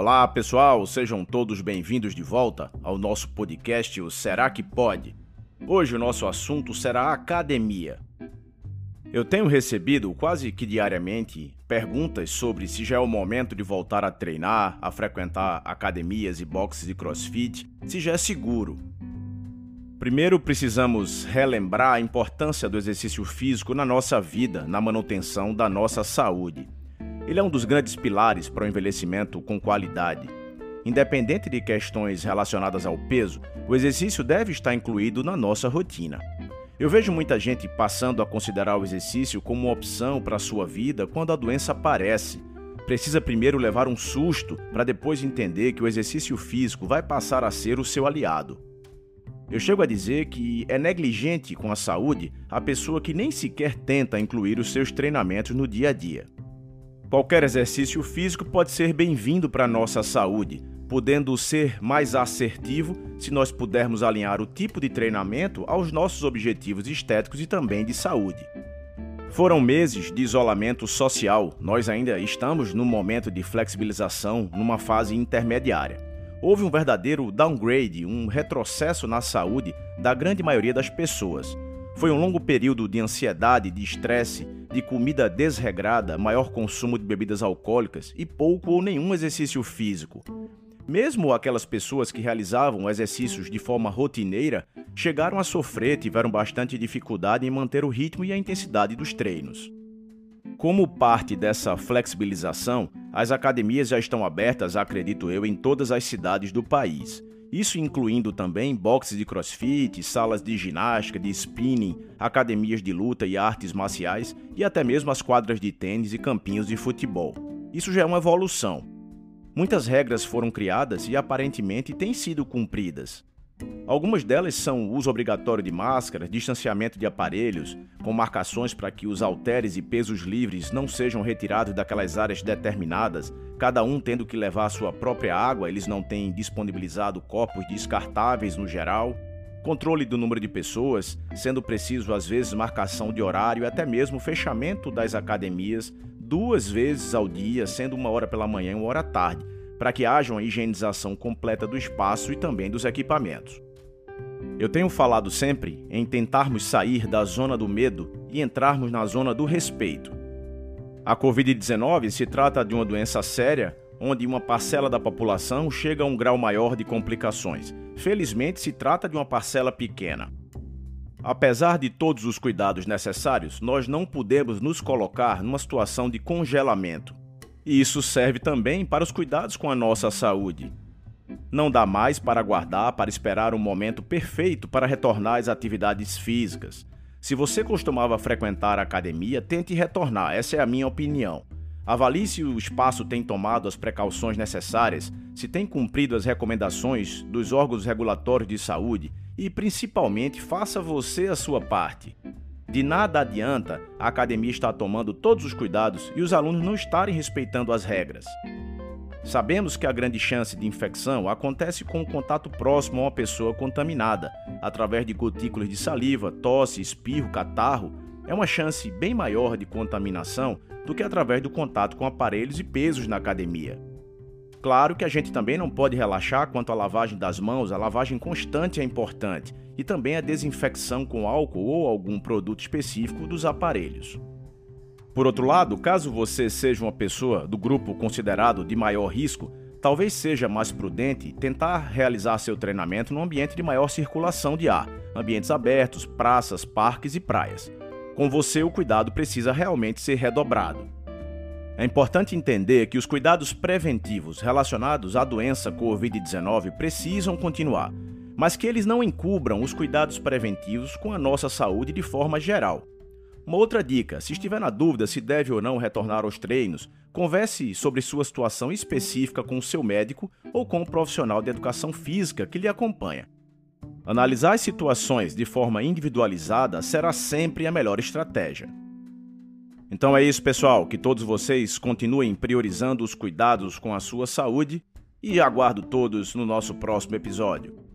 Olá pessoal, sejam todos bem-vindos de volta ao nosso podcast o Será que Pode? Hoje o nosso assunto será academia. Eu tenho recebido quase que diariamente perguntas sobre se já é o momento de voltar a treinar, a frequentar academias e boxes de crossfit, se já é seguro. Primeiro, precisamos relembrar a importância do exercício físico na nossa vida, na manutenção da nossa saúde. Ele é um dos grandes pilares para o envelhecimento com qualidade. Independente de questões relacionadas ao peso, o exercício deve estar incluído na nossa rotina. Eu vejo muita gente passando a considerar o exercício como uma opção para a sua vida quando a doença aparece. Precisa primeiro levar um susto para depois entender que o exercício físico vai passar a ser o seu aliado. Eu chego a dizer que é negligente com a saúde a pessoa que nem sequer tenta incluir os seus treinamentos no dia a dia. Qualquer exercício físico pode ser bem-vindo para a nossa saúde, podendo ser mais assertivo se nós pudermos alinhar o tipo de treinamento aos nossos objetivos estéticos e também de saúde. Foram meses de isolamento social, nós ainda estamos num momento de flexibilização, numa fase intermediária houve um verdadeiro downgrade, um retrocesso na saúde da grande maioria das pessoas. Foi um longo período de ansiedade, de estresse, de comida desregrada, maior consumo de bebidas alcoólicas e pouco ou nenhum exercício físico. Mesmo aquelas pessoas que realizavam exercícios de forma rotineira chegaram a sofrer, tiveram bastante dificuldade em manter o ritmo e a intensidade dos treinos. Como parte dessa flexibilização, as academias já estão abertas, acredito eu, em todas as cidades do país. Isso incluindo também boxes de crossfit, salas de ginástica, de spinning, academias de luta e artes marciais e até mesmo as quadras de tênis e campinhos de futebol. Isso já é uma evolução. Muitas regras foram criadas e aparentemente têm sido cumpridas. Algumas delas são uso obrigatório de máscaras, distanciamento de aparelhos, com marcações para que os halteres e pesos livres não sejam retirados daquelas áreas determinadas, cada um tendo que levar a sua própria água, eles não têm disponibilizado copos descartáveis no geral. Controle do número de pessoas, sendo preciso às vezes marcação de horário e até mesmo fechamento das academias duas vezes ao dia, sendo uma hora pela manhã e uma hora à tarde para que haja uma higienização completa do espaço e também dos equipamentos. Eu tenho falado sempre em tentarmos sair da zona do medo e entrarmos na zona do respeito. A Covid-19 se trata de uma doença séria onde uma parcela da população chega a um grau maior de complicações. Felizmente, se trata de uma parcela pequena. Apesar de todos os cuidados necessários, nós não podemos nos colocar numa situação de congelamento. E isso serve também para os cuidados com a nossa saúde. Não dá mais para aguardar, para esperar um momento perfeito para retornar às atividades físicas. Se você costumava frequentar a academia, tente retornar, essa é a minha opinião. Avalie se o espaço tem tomado as precauções necessárias, se tem cumprido as recomendações dos órgãos regulatórios de saúde e, principalmente, faça você a sua parte. De nada adianta a academia estar tomando todos os cuidados e os alunos não estarem respeitando as regras. Sabemos que a grande chance de infecção acontece com o contato próximo a uma pessoa contaminada, através de gotículas de saliva, tosse, espirro, catarro. É uma chance bem maior de contaminação do que através do contato com aparelhos e pesos na academia. Claro que a gente também não pode relaxar quanto à lavagem das mãos, a lavagem constante é importante, e também a desinfecção com álcool ou algum produto específico dos aparelhos. Por outro lado, caso você seja uma pessoa do grupo considerado de maior risco, talvez seja mais prudente tentar realizar seu treinamento num ambiente de maior circulação de ar, ambientes abertos, praças, parques e praias. Com você, o cuidado precisa realmente ser redobrado. É importante entender que os cuidados preventivos relacionados à doença Covid-19 precisam continuar, mas que eles não encubram os cuidados preventivos com a nossa saúde de forma geral. Uma outra dica: se estiver na dúvida se deve ou não retornar aos treinos, converse sobre sua situação específica com o seu médico ou com o profissional de educação física que lhe acompanha. Analisar as situações de forma individualizada será sempre a melhor estratégia. Então é isso, pessoal. Que todos vocês continuem priorizando os cuidados com a sua saúde e aguardo todos no nosso próximo episódio.